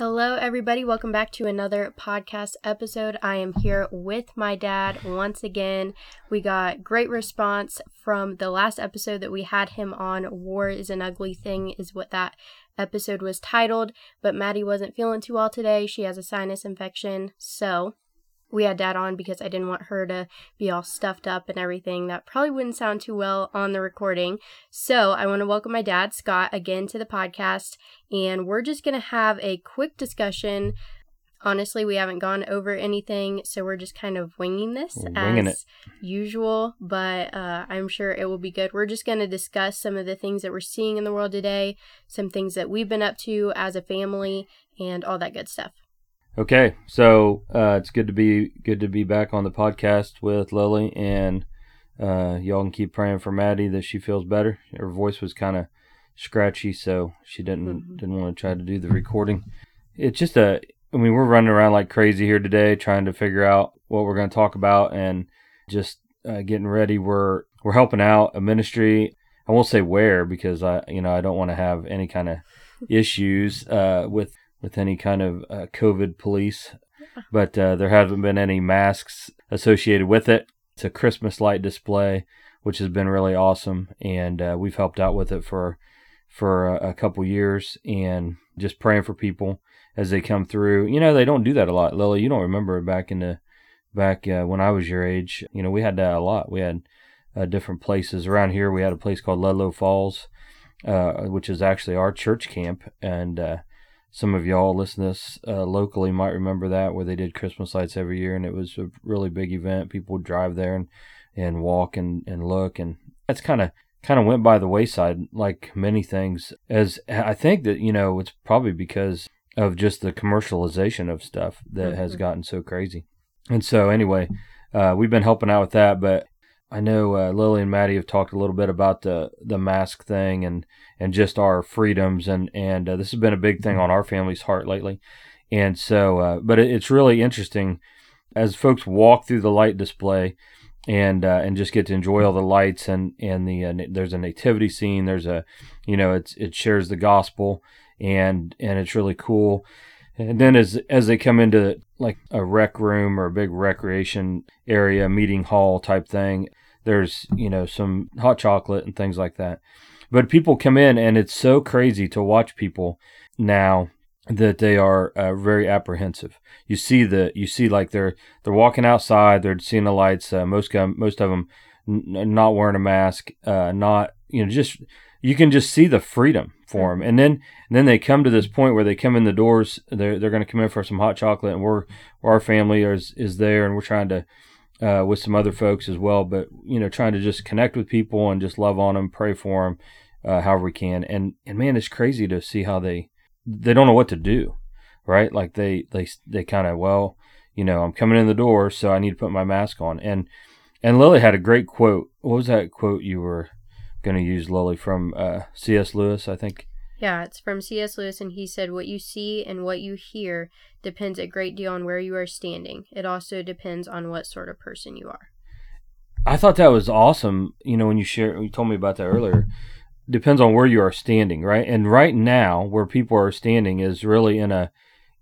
Hello, everybody. Welcome back to another podcast episode. I am here with my dad once again. We got great response from the last episode that we had him on. War is an ugly thing, is what that episode was titled. But Maddie wasn't feeling too well today. She has a sinus infection. So we had dad on because I didn't want her to be all stuffed up and everything. That probably wouldn't sound too well on the recording. So I want to welcome my dad, Scott, again to the podcast. And we're just going to have a quick discussion. Honestly, we haven't gone over anything, so we're just kind of winging this winging as it. usual, but uh, I'm sure it will be good. We're just going to discuss some of the things that we're seeing in the world today, some things that we've been up to as a family, and all that good stuff. Okay, so uh, it's good to be good to be back on the podcast with Lilly, and uh, y'all can keep praying for Maddie that she feels better. Her voice was kind of scratchy, so she didn't Mhm. didn't want to try to do the recording. It's just a, I mean, we're running around like crazy here today, trying to figure out what we're going to talk about, and just uh, getting ready. We're we're helping out a ministry. I won't say where because I, you know, I don't want to have any kind of issues uh, with with any kind of uh, COVID police, but uh, there haven't been any masks associated with it. It's a Christmas light display, which has been really awesome, and uh, we've helped out with it for for a, a couple years, and just praying for people as they come through. You know, they don't do that a lot, Lilly. You don't remember back in the back uh, when I was your age. You know, we had that a lot. We had uh, different places around here. We had a place called Ludlow Falls, uh, which is actually our church camp, and uh, some of y'all listen to this uh, locally might remember that where they did Christmas lights every year, and it was a really big event. People would drive there and, and walk and, and look, and that's kind of kind of went by the wayside, like many things. As I think that you know, it's probably because of just the commercialization of stuff that has Mhm. gotten so crazy. And so, anyway, uh, we've been helping out with that, but I know uh, Lily and Maddie have talked a little bit about the the mask thing and and just our freedoms and and uh, this has been a big thing on our family's heart lately. And so, uh, but it, it's really interesting as folks walk through the light display and uh, and just get to enjoy all the lights and and the uh, na- there's a nativity scene. There's a you know it's it shares the gospel and and it's really cool. And then as as they come into like a rec room or a big recreation area, meeting hall type thing, there's you know some hot chocolate and things like that. But people come in and it's so crazy to watch people now that they are uh, very apprehensive. You see the you see like they're they're walking outside, they're seeing the lights. Uh, most most of them n- not wearing a mask, uh, not you know just you can just see the freedom for them. And then and then they come to this point where they come in the doors. They're they're going to come in for some hot chocolate, and we're our family is is there, and we're trying to uh, with some other folks as well. But you know, trying to just connect with people and just love on them, pray for them, uh, however we can. And and man, it's crazy to see how they they don't know what to do, right? Like they they they kind of well, you know, I'm coming in the door, so I need to put my mask on. And and Lilly had a great quote. What was that quote you were going to use, Lilly, from uh, C.S. Lewis? I think. Yeah, it's from C.S. Lewis, and he said, What you see and what you hear depends a great deal on where you are standing. It also depends on what sort of person you are. I thought that was awesome. You know, when you share, you told me about that earlier. Depends on where you are standing, right? And right now, where people are standing is really in a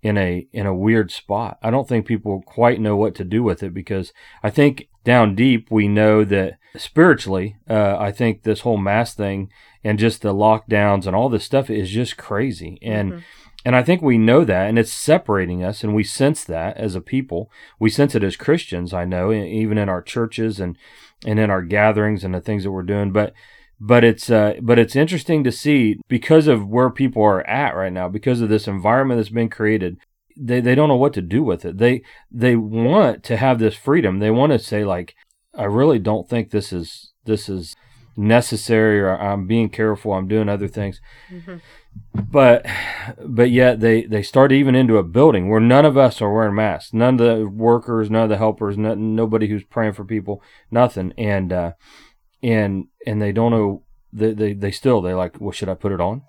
in a in a weird spot. I don't think people quite know what to do with it because I think down deep we know that spiritually, uh, I think this whole mass thing and just the lockdowns and all this stuff is just crazy. And Mhm. and I think we know that, and it's separating us, and we sense that as a people. We sense it as Christians. I know, even in our churches and and in our gatherings and the things that we're doing. But but it's uh, but it's interesting to see because of where people are at right now, because of this environment that's been created. They, they don't know what to do with it. They they want to have this freedom. They want to say like I really don't think this is this is necessary or I'm being careful. I'm doing other things. Mm-hmm. But but yet they they start even into a building where none of us are wearing masks. None of the workers, none of the helpers, nobody who's praying for people, nothing. And uh, and and they don't know. They they, they still they're like, well, should I put it on?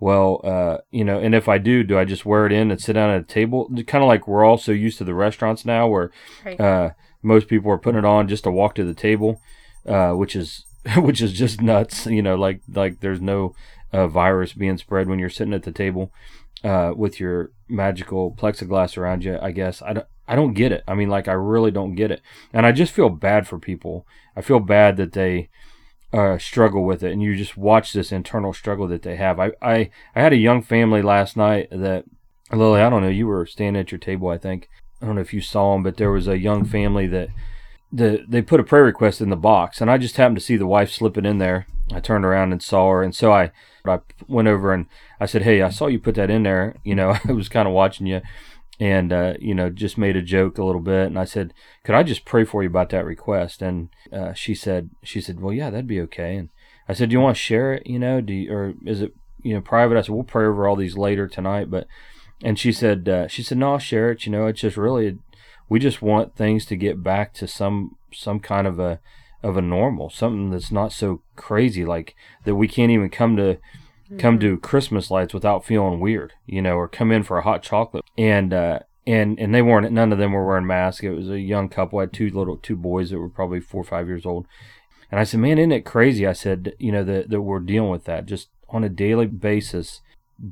well, uh, you know, and if I do, do I just wear it in and sit down at a table? Kind of like we're all so used to the restaurants now, where right. uh, most people are putting it on just to walk to the table, uh, which is which is just nuts. You know, like like there's no uh, virus being spread when you're sitting at the table uh, with your magical plexiglass around you. I guess I don't I don't get it. I mean, like I really don't get it, and I just feel bad for people. I feel bad that they uh, struggle with it, and you just watch this internal struggle that they have. I, I, I had a young family last night that Lilly, I don't know, you were standing at your table, I think. I don't know if you saw them, but there was a young family that the they put a prayer request in the box, and I just happened to see the wife slip it in there. I turned around and saw her, and so I I went over and I said, "Hey, I saw you put that in there. You know, I was kind of watching you, and uh, you know just made a joke a little bit and i said could i just pray for you about that request? And uh, she said she said well yeah that'd be okay. And i said do you want to share it you know? Do you, or is it you know private? I said we'll pray over all these later tonight but and she said uh, she said no i'll share it you know? It's just really we just want things to get back to some some kind of a of a normal something that's not so crazy like that we can't even come to come mm-hmm. to Christmas lights without feeling weird, you know, or come in for a hot chocolate. And uh, and and they weren't. None of them were wearing masks. It was a young couple. I had two little two boys that were probably four or five years old. And I said, "Man, isn't it crazy?" I said, "You know that that we're dealing with that just on a daily basis."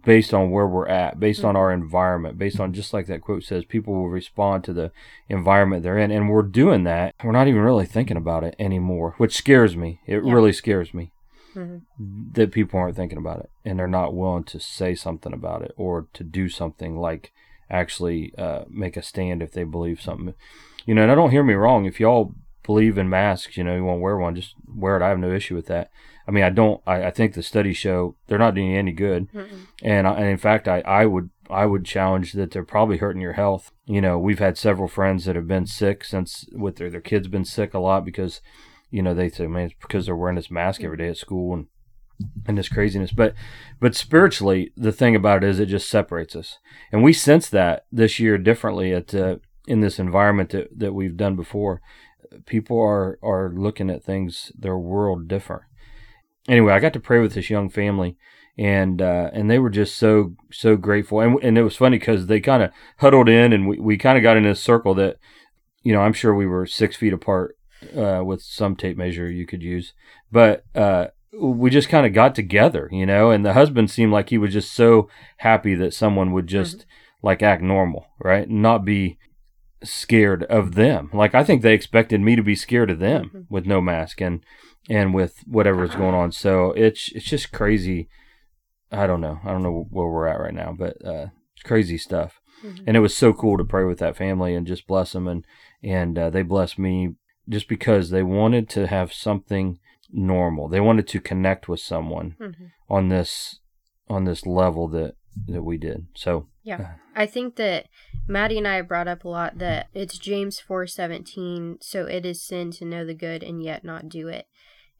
based on where we're at, based on our environment, based on just like that quote says, people will respond to the environment they're in. And we're doing that. We're not even really thinking about it anymore, which scares me. It yeah. really scares me mm-hmm. that people aren't thinking about it and they're not willing to say something about it or to do something like actually uh, make a stand if they believe something. You know, and I don't hear me wrong. If y'all believe in masks, you know, you want to wear one, just wear it. I have no issue with that. I mean, I don't. I, I think the studies show they're not doing any good, mm and I, and in fact, I, I would I would challenge that they're probably hurting your health. You know, we've had several friends that have been sick since with their their kids been sick a lot because you know, they say, man, it's because they're wearing this mask every day at school and and this craziness. But but spiritually, the thing about it is it just separates us, and we sense that this year differently at uh, in this environment that, that we've done before. People are are looking at things, their world different. Anyway, I got to pray with this young family, and uh, and they were just so so grateful, and and it was funny because they kind of huddled in, and we, we kind of got in a circle that, you know, I'm sure we were six feet apart uh, with some tape measure you could use. But uh, we just kind of got together, you know, and the husband seemed like he was just so happy that someone would just mm-hmm. like act normal, right? Not be scared of them. Like I think they expected me to be scared of them mm-hmm. with no mask and and with whatever is going on. So it's it's just crazy. I don't know. I don't know where we're at right now, but uh, it's crazy stuff. Mm-hmm. And it was so cool to pray with that family and just bless them and and uh, they blessed me just because they wanted to have something normal. They wanted to connect with someone mm-hmm. on this on this level that that we did. So yeah, uh, I think that Maddie and I brought up a lot that it's James four seventeen. So it is sin to know the good and yet not do it.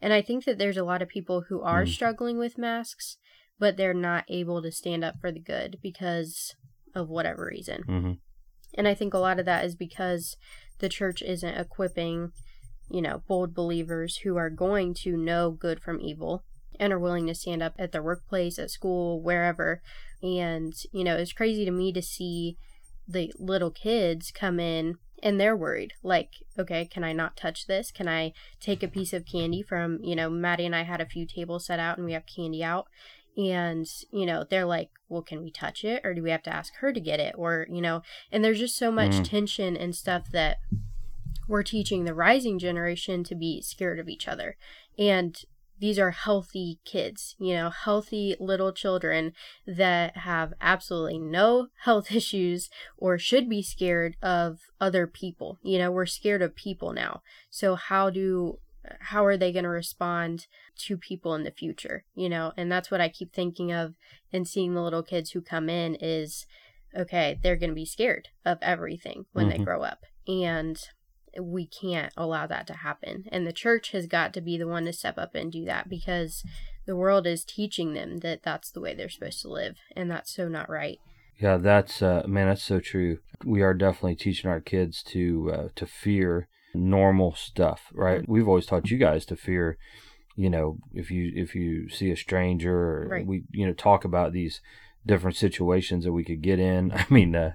And I think that there's a lot of people who are mm. struggling with masks, but they're not able to stand up for the good because of whatever reason. Mm-hmm. And I think a lot of that is because the church isn't equipping, you know, bold believers who are going to know good from evil and are willing to stand up at their workplace, at school, wherever. And, you know, it's crazy to me to see the little kids come in and they're worried like okay can i not touch this can i take a piece of candy from you know maddie and i had a few tables set out and we have candy out and you know they're like well can we touch it or do we have to ask her to get it or you know and there's just so much mm. tension and stuff that we're teaching the rising generation to be scared of each other and these are healthy kids, you know, healthy little children that have absolutely no health issues or should be scared of other people. You know, we're scared of people now. So, how do how are they going to respond to people in the future you know and that's what i keep thinking of and seeing the little kids who come in is okay they're going to be scared of everything when mm-hmm. they grow up and we can't allow that to happen. And the church has got to be the one to step up and do that because the world is teaching them that that's the way they're supposed to live. And that's so not right. Yeah, that's uh, man, that's so true. We are definitely teaching our kids to uh, to fear normal stuff, right? Mm-hmm. We've always taught you guys to fear, you know, if you if you see a stranger, right. we you know talk about these different situations that we could get in. I mean, uh,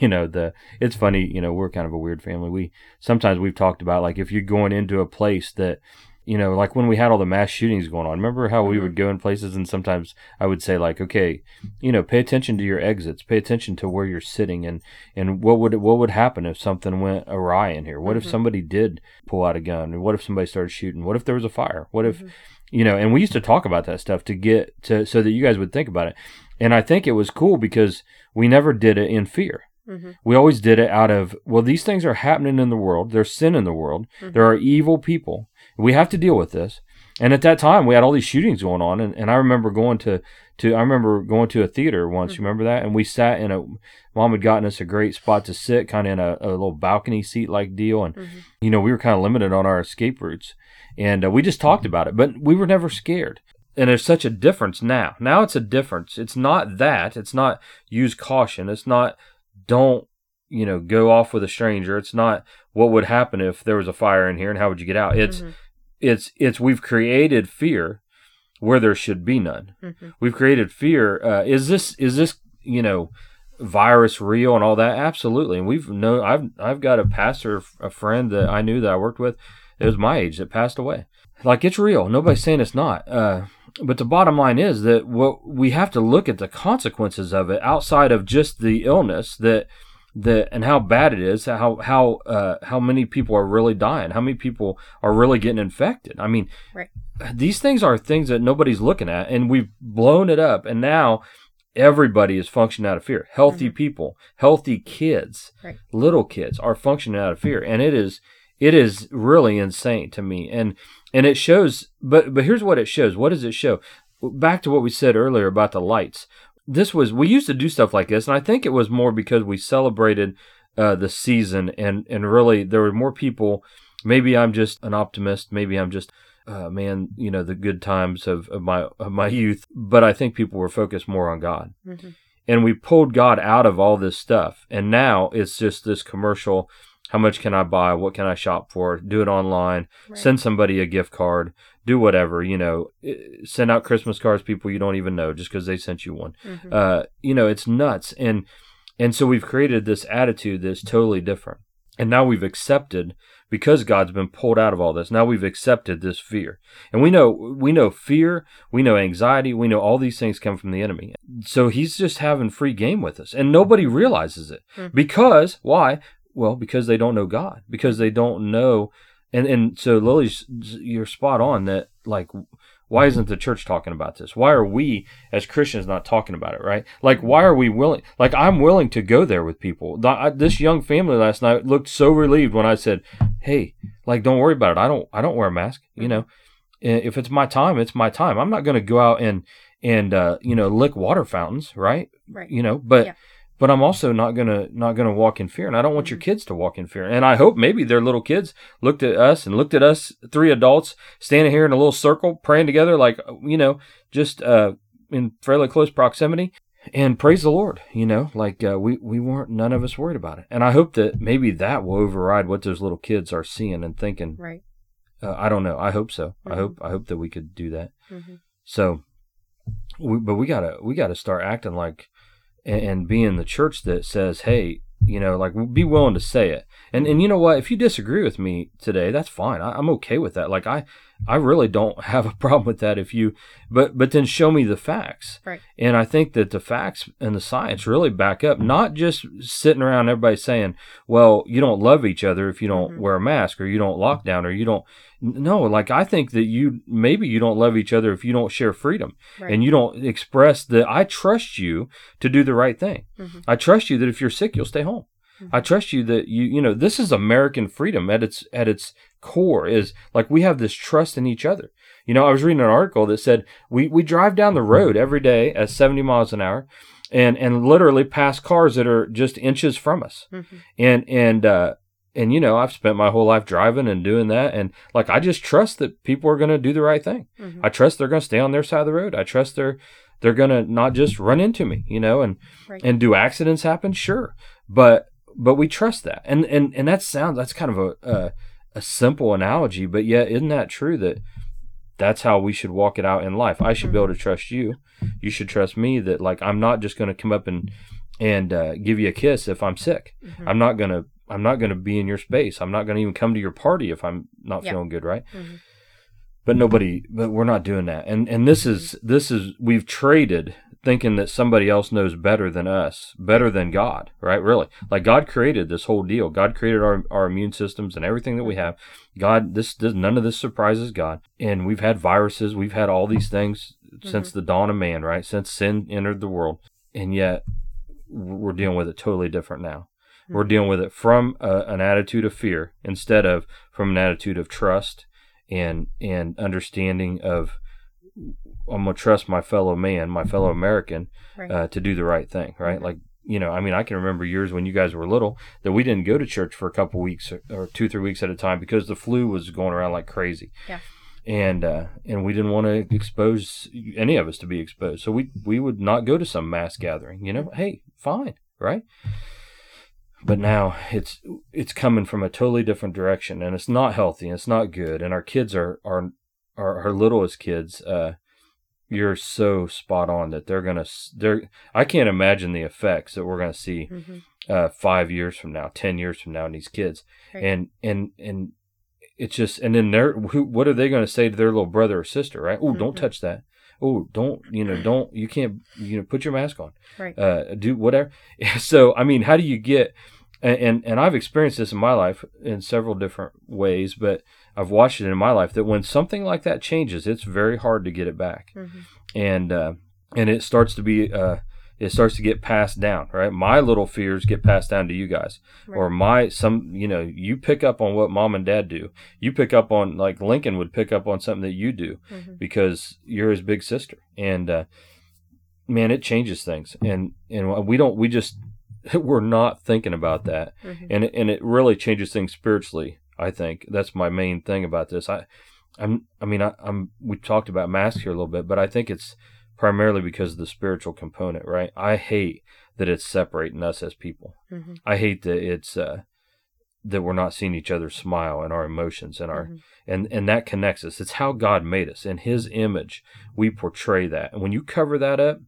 you know, the it's funny, you know, we're kind of a weird family. We sometimes we've talked about like if you're going into a place that you know, like when we had all the mass shootings going on. Remember how we mm-hmm. would go in places and sometimes I would say like, okay, you know, pay attention to your exits, pay attention to where you're sitting, and and what would what would happen if something went awry in here? What mm-hmm. if somebody did pull out a gun? And what if somebody started shooting? What if there was a fire? What if, mm-hmm. you know? And we used to talk about that stuff to get to so that you guys would think about it. And I think it was cool because we never did it in fear. Mm-hmm. We always did it out of, well, these things are happening in the world. There's sin in the world. Mm-hmm. There are evil people. We have to deal with this. And at that time, we had all these shootings going on. And, and I remember going to, to, I remember going to a theater once. Mm-hmm. You remember that? And we sat in a, mom had gotten us a great spot to sit, kind of in a, a, little balcony seat like deal. And, mm-hmm. you know, we were kind of limited on our escape routes. And uh, we just talked about it, but we were never scared and there's such a difference now. Now it's a difference. It's not that. It's not use caution. It's not don't you know go off with a stranger. It's not what would happen if there was a fire in here and how would you get out? It's mm-hmm. it's it's we've created fear where there should be none. Mm-hmm. we've created fear uh, is this is this you know virus real and all that? Absolutely. And we've no i've i've got a pastor a friend that i knew that i worked with. It was my age that passed away. Like it's real. Nobody's saying it's not. Uh, but the bottom line is that what we have to look at the consequences of it outside of just the illness that that and how bad it is how how uh, how many people are really dying how many people are really getting infected i mean right. these things are things that nobody's looking at and we've blown it up and now everybody is functioning out of fear healthy mm-hmm. people healthy kids right. little kids are functioning out of fear and it is it is really insane to me and and it shows but but here's what it shows what does it show back to what we said earlier about the lights this was we used to do stuff like this and i think it was more because we celebrated uh, the season and and really there were more people maybe i'm just an optimist maybe i'm just uh, man you know the good times of, of my of my youth but i think people were focused more on god mm-hmm. and we pulled god out of all this stuff and now it's just this commercial how much can I buy? What can I shop for? Do it online. Right. Send somebody a gift card. Do whatever, you know. Send out Christmas cards people you don't even know just because they sent you one. Mm-hmm. Uh, you know, it's nuts. And and so we've created this attitude that's totally different. And now we've accepted because God's been pulled out of all this. Now we've accepted this fear. And we know we know fear, we know anxiety, we know all these things come from the enemy. So he's just having free game with us. And nobody realizes it. Mm-hmm. Because why? Well, because they don't know God, because they don't know, and and so Lilly's, you're spot on that. Like, why isn't the church talking about this? Why are we as Christians not talking about it? Right? Like, why are we willing? Like, I'm willing to go there with people. This young family last night looked so relieved when I said, "Hey, like, don't worry about it. I don't, I don't wear a mask. You know, if it's my time, it's my time. I'm not going to go out and and uh, you know lick water fountains, right? Right. You know, but." Yeah but I'm also not gonna not gonna walk in fear, and I don't want your mm-hmm. kids to walk in fear. And I hope maybe their little kids looked at us and looked at us three adults standing here in a little circle praying together, like you know, just uh, in fairly close proximity, and praise the Lord. You know, like uh, we we weren't none of us worried about it, and I hope that maybe that will override what those little kids are seeing and thinking. Right. Uh, I don't know. I hope so. Mm-hmm. I hope I hope that we could do that. Mm-hmm. So, we, but we gotta we gotta start acting like and, and being the church that says, hey, you know, like be willing to say it. And and you know what? If you disagree with me today, that's fine. I, I'm okay with that. Like I I really don't have a problem with that if you but but then show me the facts. Right. And I think that the facts and the science really back up not just sitting around everybody saying, "Well, you don't love each other if you don't mm-hmm. wear a mask or you don't lock down or you don't no, like I think that you maybe you don't love each other if you don't share freedom right. and you don't express that I trust you to do the right thing. Mm-hmm. I trust you that if you're sick, you'll stay home. Mm-hmm. I trust you that you you know this is American freedom at its at its core is like we have this trust in each other. You know, I was reading an article that said we we drive down the road every day at 70 miles an hour and and literally pass cars that are just inches from us. Mm-hmm. And and uh and you know, I've spent my whole life driving and doing that. And like, I just trust that people are going to do the right thing. Mhm. I trust they're going to stay on their side of the road. I trust they're, they're going to not just run into me, you know, and, Right. and do accidents happen? Sure. But, but we trust that. And, and, and that sounds, that's kind of a, a, a simple analogy, but yet isn't that true that that's how we should walk it out in life? I should be able to trust you. You should trust me that like, I'm not just going to come up and, and uh, give you a kiss if I'm sick. Mhm. I'm not gonna I'm not gonna be in your space. I'm not gonna even come to your party if I'm not Yeah. feeling good, right? Mhm. But nobody but we're not doing that. And and this is this is we've traded thinking that somebody else knows better than us, better than God, right? Really. Like God created this whole deal. God created our, our immune systems and everything that we have. God this, this none of this surprises God. And we've had viruses, we've had all these things mm-hmm. since the dawn of man, right? Since sin entered the world. And yet we're dealing with it totally different now. Mm-hmm. We're dealing with it from a, an attitude of fear instead of from an attitude of trust and and understanding of I'm gonna trust my fellow man, my fellow American, Right. uh, to do the right thing, right? Like you know, I mean, I can remember years when you guys were little that we didn't go to church for a couple weeks or, or two, three weeks at a time because the flu was going around like crazy. Yeah. And uh, and we didn't want to expose any of us to be exposed, so we we would not go to some mass gathering. You know, hey, fine, right? But now it's it's coming from a totally different direction, and it's not healthy, and it's not good. And our kids are are our, our littlest kids. Uh, you're so spot on that they're gonna they're I can't imagine the effects that we're gonna see Mhm. uh, five years from now, ten years from now in these kids, Right. and and and it's just and then they're who what are they gonna say to their little brother or sister, right? Oh, don't Mhm. touch that. Oh, don't you know? Don't you can't you know put your mask on Right. uh, do whatever. So, I mean, how do you get? And, and I've experienced this in my life in several different ways, but I've watched it in my life that when something like that changes, it's very hard to get it back, Mhm. and uh, and it starts to be uh, it starts to get passed down. Right, my little fears get passed down to you guys, or my some you know you pick up on what mom and dad do. You pick up on like Lincoln would pick up on something that you do Mhm. because you're his big sister and uh, man it changes things and and we don't we just we're not thinking about that. Mhm. and it, and it really changes things spiritually i think. That's my main thing about this. I i'm i mean I, i'm we talked about masks here a little bit but i think it's primarily because of the spiritual component right? I hate that it's separating us as people. Mhm. i hate that it's uh that we're not seeing each other smile and our emotions and our Mhm. and and that connects us. It's how god made us. In his image we portray that. And when you cover that up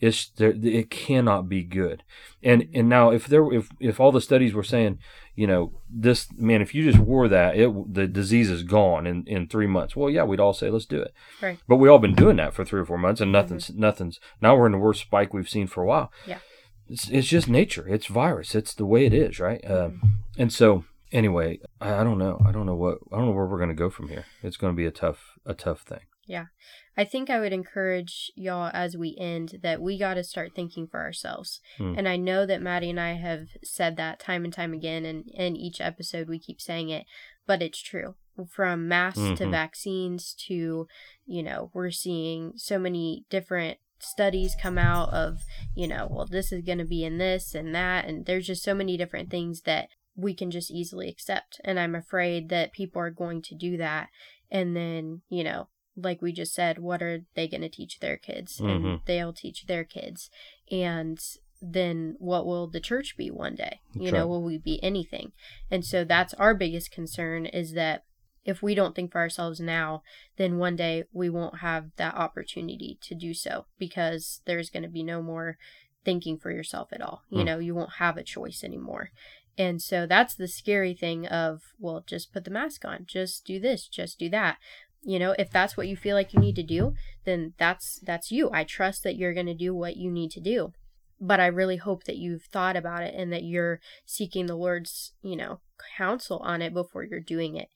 it's there it cannot be good. And and now if there if if all the studies were saying you know this man if you just wore that it the disease is gone in in three months. Well yeah we'd all say let's do it. Right. but we all been doing that for three or four months and nothing's nothing's now we're in the worst spike we've seen for a while. Yeah. it's, it's just nature. It's virus. It's the way it is right? Um, and so anyway I, I don't know. I don't know what i don't know where we're going to go from here. It's going to be a tough a tough thing I think I would encourage y'all as we end that we got to start thinking for ourselves. Hmm. And I know that Maddie and I have said that time and time again, and in each episode we keep saying it, but it's true. From masks to Mhm. vaccines to, you know, we're seeing so many different studies come out of, you know, well, this is going to be in this and that. And there's just so many different things that we can just easily accept. And I'm afraid that people are going to do that. And then, you know, like we just said, what are they going to teach their kids? And Mhm. they'll teach their kids. And then what will the church be one day? You That's know, right. will we be anything? And so that's our biggest concern is that if we don't think for ourselves now, then one day we won't have that opportunity to do so because there's going to be no more thinking for yourself at all. You Hmm. know, you won't have a choice anymore. And so that's the scary thing of, well, just put the mask on, just do this, just do that. You know, if that's what you feel like you need to do, then that's that's you. I trust that you're going to do what you need to do. But I really hope that you've thought about it and that you're seeking the Lord's, you know, counsel on it before you're doing it.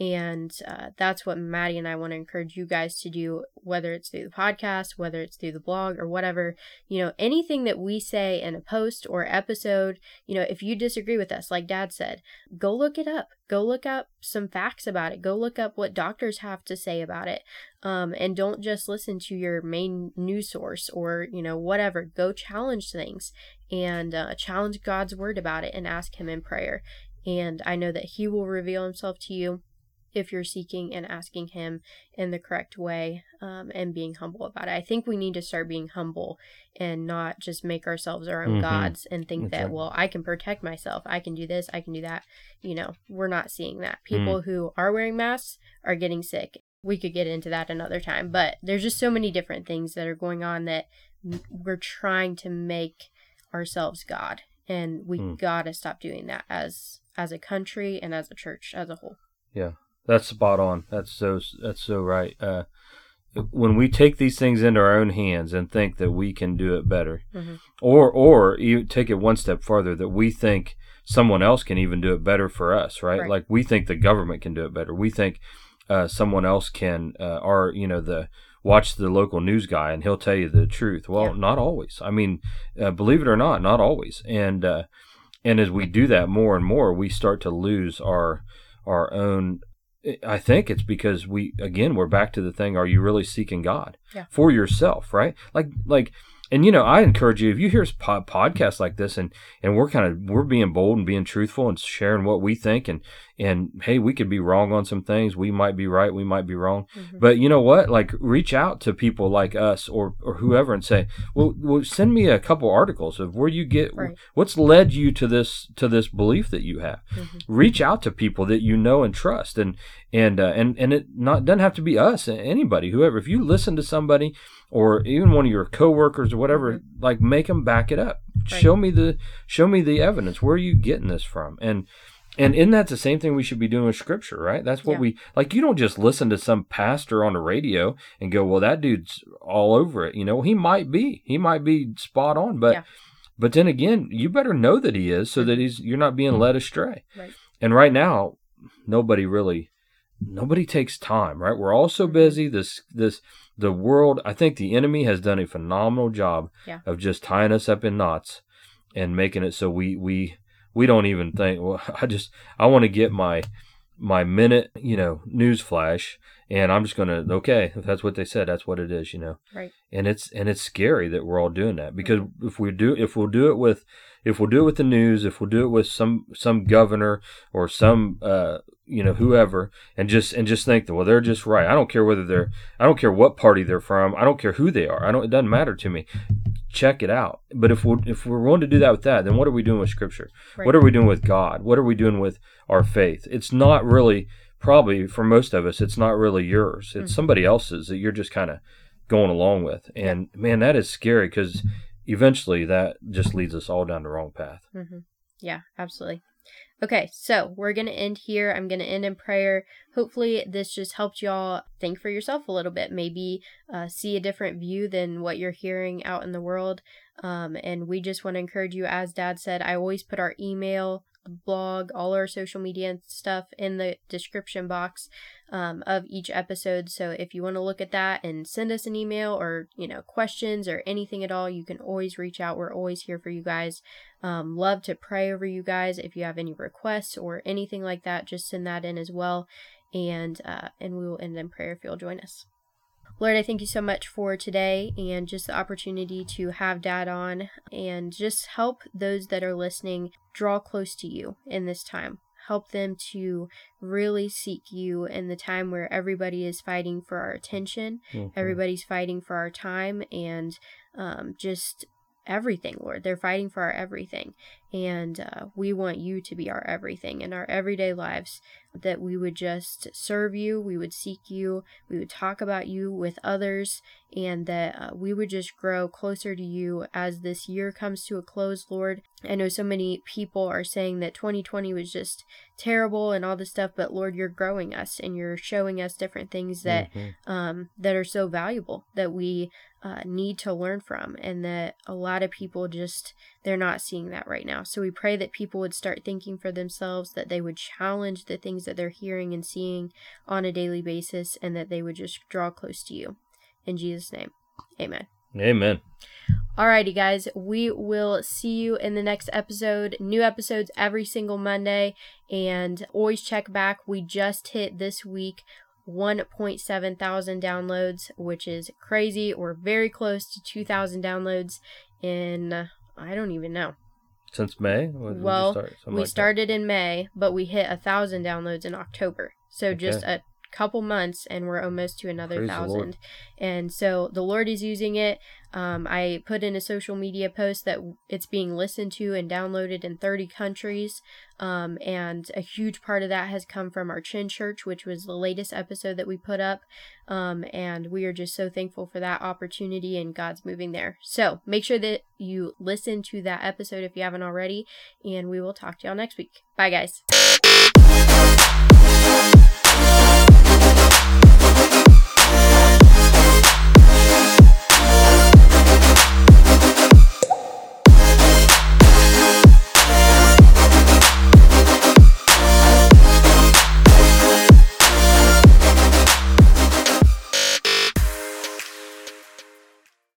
And uh, that's what Maddie and I want to encourage you guys to do, whether it's through the podcast, whether it's through the blog, or whatever. You know, anything that we say in a post or episode, you know, if you disagree with us, like Dad said, go look it up. Go look up some facts about it. Go look up what doctors have to say about it. Um, and don't just listen to your main news source or, you know, whatever. Go challenge things and uh, challenge God's word about it and ask Him in prayer. And I know that He will reveal Himself to you if you're seeking and asking Him in the correct way um, and being humble about it. I think we need to start being humble and not just make ourselves our own Mhm. gods and think That's that, right. well, I can protect myself. I can do this. I can do that. You know, we're not seeing that. Mm. People who are wearing masks are getting sick. We could get into that another time, but there's just so many different things that are going on that we're trying to make ourselves God. And we Mm. gotta stop doing that as as a country and as a church as a whole. That's spot on. That's so that's so right. Uh, when we take these things into our own hands and think that we can do it better, Mhm. or or you take it one step farther that we think someone else can even do it better for us, right? Right. Like we think the government can do it better. We think uh, someone else can, uh, or you know, the watch the local news guy and he'll tell you the truth. Well, Yeah. not always. I mean, uh, believe it or not, not always. And uh, and as we do that more and more, we start to lose our our own. I think it's because we again we're back to the thing: Are you really seeking God Yeah. for yourself? Right? Like like. And you know, I encourage you if you hear pod, podcasts like this, and and we're kind of we're being bold and being truthful and sharing what we think, and and hey, we could be wrong on some things. We might be right. We might be wrong. Mhm. But you know what? Like, reach out to people like us or or whoever and say, well, well send me a couple articles of where you get Right. what's led you to this to this belief that you have. Mhm. Reach out to people that you know and trust, and and uh, and and it not doesn't have to be us. Anybody, whoever. If you listen to somebody or even one of your coworkers or whatever, like make them back it up. Mm-hmm. Right. Show me the show me the evidence. Where are you getting this from? And and isn't that the same thing we should be doing with scripture, right? That's what Yeah. we like. You don't just listen to some pastor on the radio and go, "Well, that dude's all over it." You know, he might be, he might be spot on, but Yeah. but then again, you better know that he is, so that he's you're not being led astray. Right. And right now, nobody really, nobody takes time, right? We're all so Mhm. busy. This this the world. I think the enemy has done a phenomenal job Yeah. of just tying us up in knots and making it so we we we don't even think. Well, I just I want to get my my minute, you know, news flash, and I'm just gonna okay. If that's what they said, that's what it is, you know. Right. And it's and it's scary that we're all doing that because if we do if we'll do it with if we'll do it with the news, if we'll do it with some some governor or some uh you know whoever, and just and just think that well they're just right. I don't care whether they're I don't care what party they're from. I don't care who they are. I don't. It doesn't matter to me. Check it out. But if we are if we're willing to do that with that, then what are we doing with Scripture? Right. What are we doing with God? What are we doing with our faith? It's not really probably for most of us. It's not really yours. It's Mhm. somebody else's that you're just kind of going along with. And man, that is scary because eventually that just leads us all down the wrong path. hmm Yeah, absolutely. Okay, so we're going to end here. I'm going to end in prayer. Hopefully, this just helped y'all think for yourself a little bit, maybe uh, see a different view than what you're hearing out in the world. Um, and we just want to encourage you, as Dad said, I always put our email, blog, all our social media and stuff in the description box um, of each episode. So if you want to look at that and send us an email or, you know, questions or anything at all, you can always reach out. We're always here for you guys. Um, love to pray over you guys. If you have any requests or anything like that, just send that in as well. And uh, and we will end in prayer if you'll join us. Lord, I thank you so much for today and just the opportunity to have Dad on and just help those that are listening draw close to you in this time. Help them to really seek you in the time where everybody is fighting for our attention, Mhm. everybody's fighting for our time, and um, just everything, Lord. They're fighting for our everything. And uh, we want you to be our everything in our everyday lives, that we would just serve you, we would seek you, we would talk about you with others, and that uh, we would just grow closer to you as this year comes to a close, Lord. I know so many people are saying that 2020 was just terrible and all this stuff, but Lord, you're growing us and you're showing us different things that Mhm. um, that are so valuable that we uh, need to learn from, and that a lot of people just they're not seeing that right now. So we pray that people would start thinking for themselves, that they would challenge the things that they're hearing and seeing on a daily basis, and that they would just draw close to you. In Jesus' name, Amen. Amen. Alrighty, guys, we will see you in the next episode. New episodes every single Monday, and always check back. We just hit this week 1.7 thousand downloads, which is crazy. We're very close to 2,000 downloads in, I don't even know. Since May? Well, start? We like that. started in May, but we hit a thousand downloads in October. So just a couple months, and we're almost to another Praise thousand. And so the Lord is using it. Um, I put in a social media post that it's being listened to and downloaded in 30 countries. Um, and a huge part of that has come from our Chin Church, which was the latest episode that we put up. Um, and we are just so thankful for that opportunity and God's moving there. So make sure that you listen to that episode if you haven't already. And we will talk to y'all next week. Bye, guys.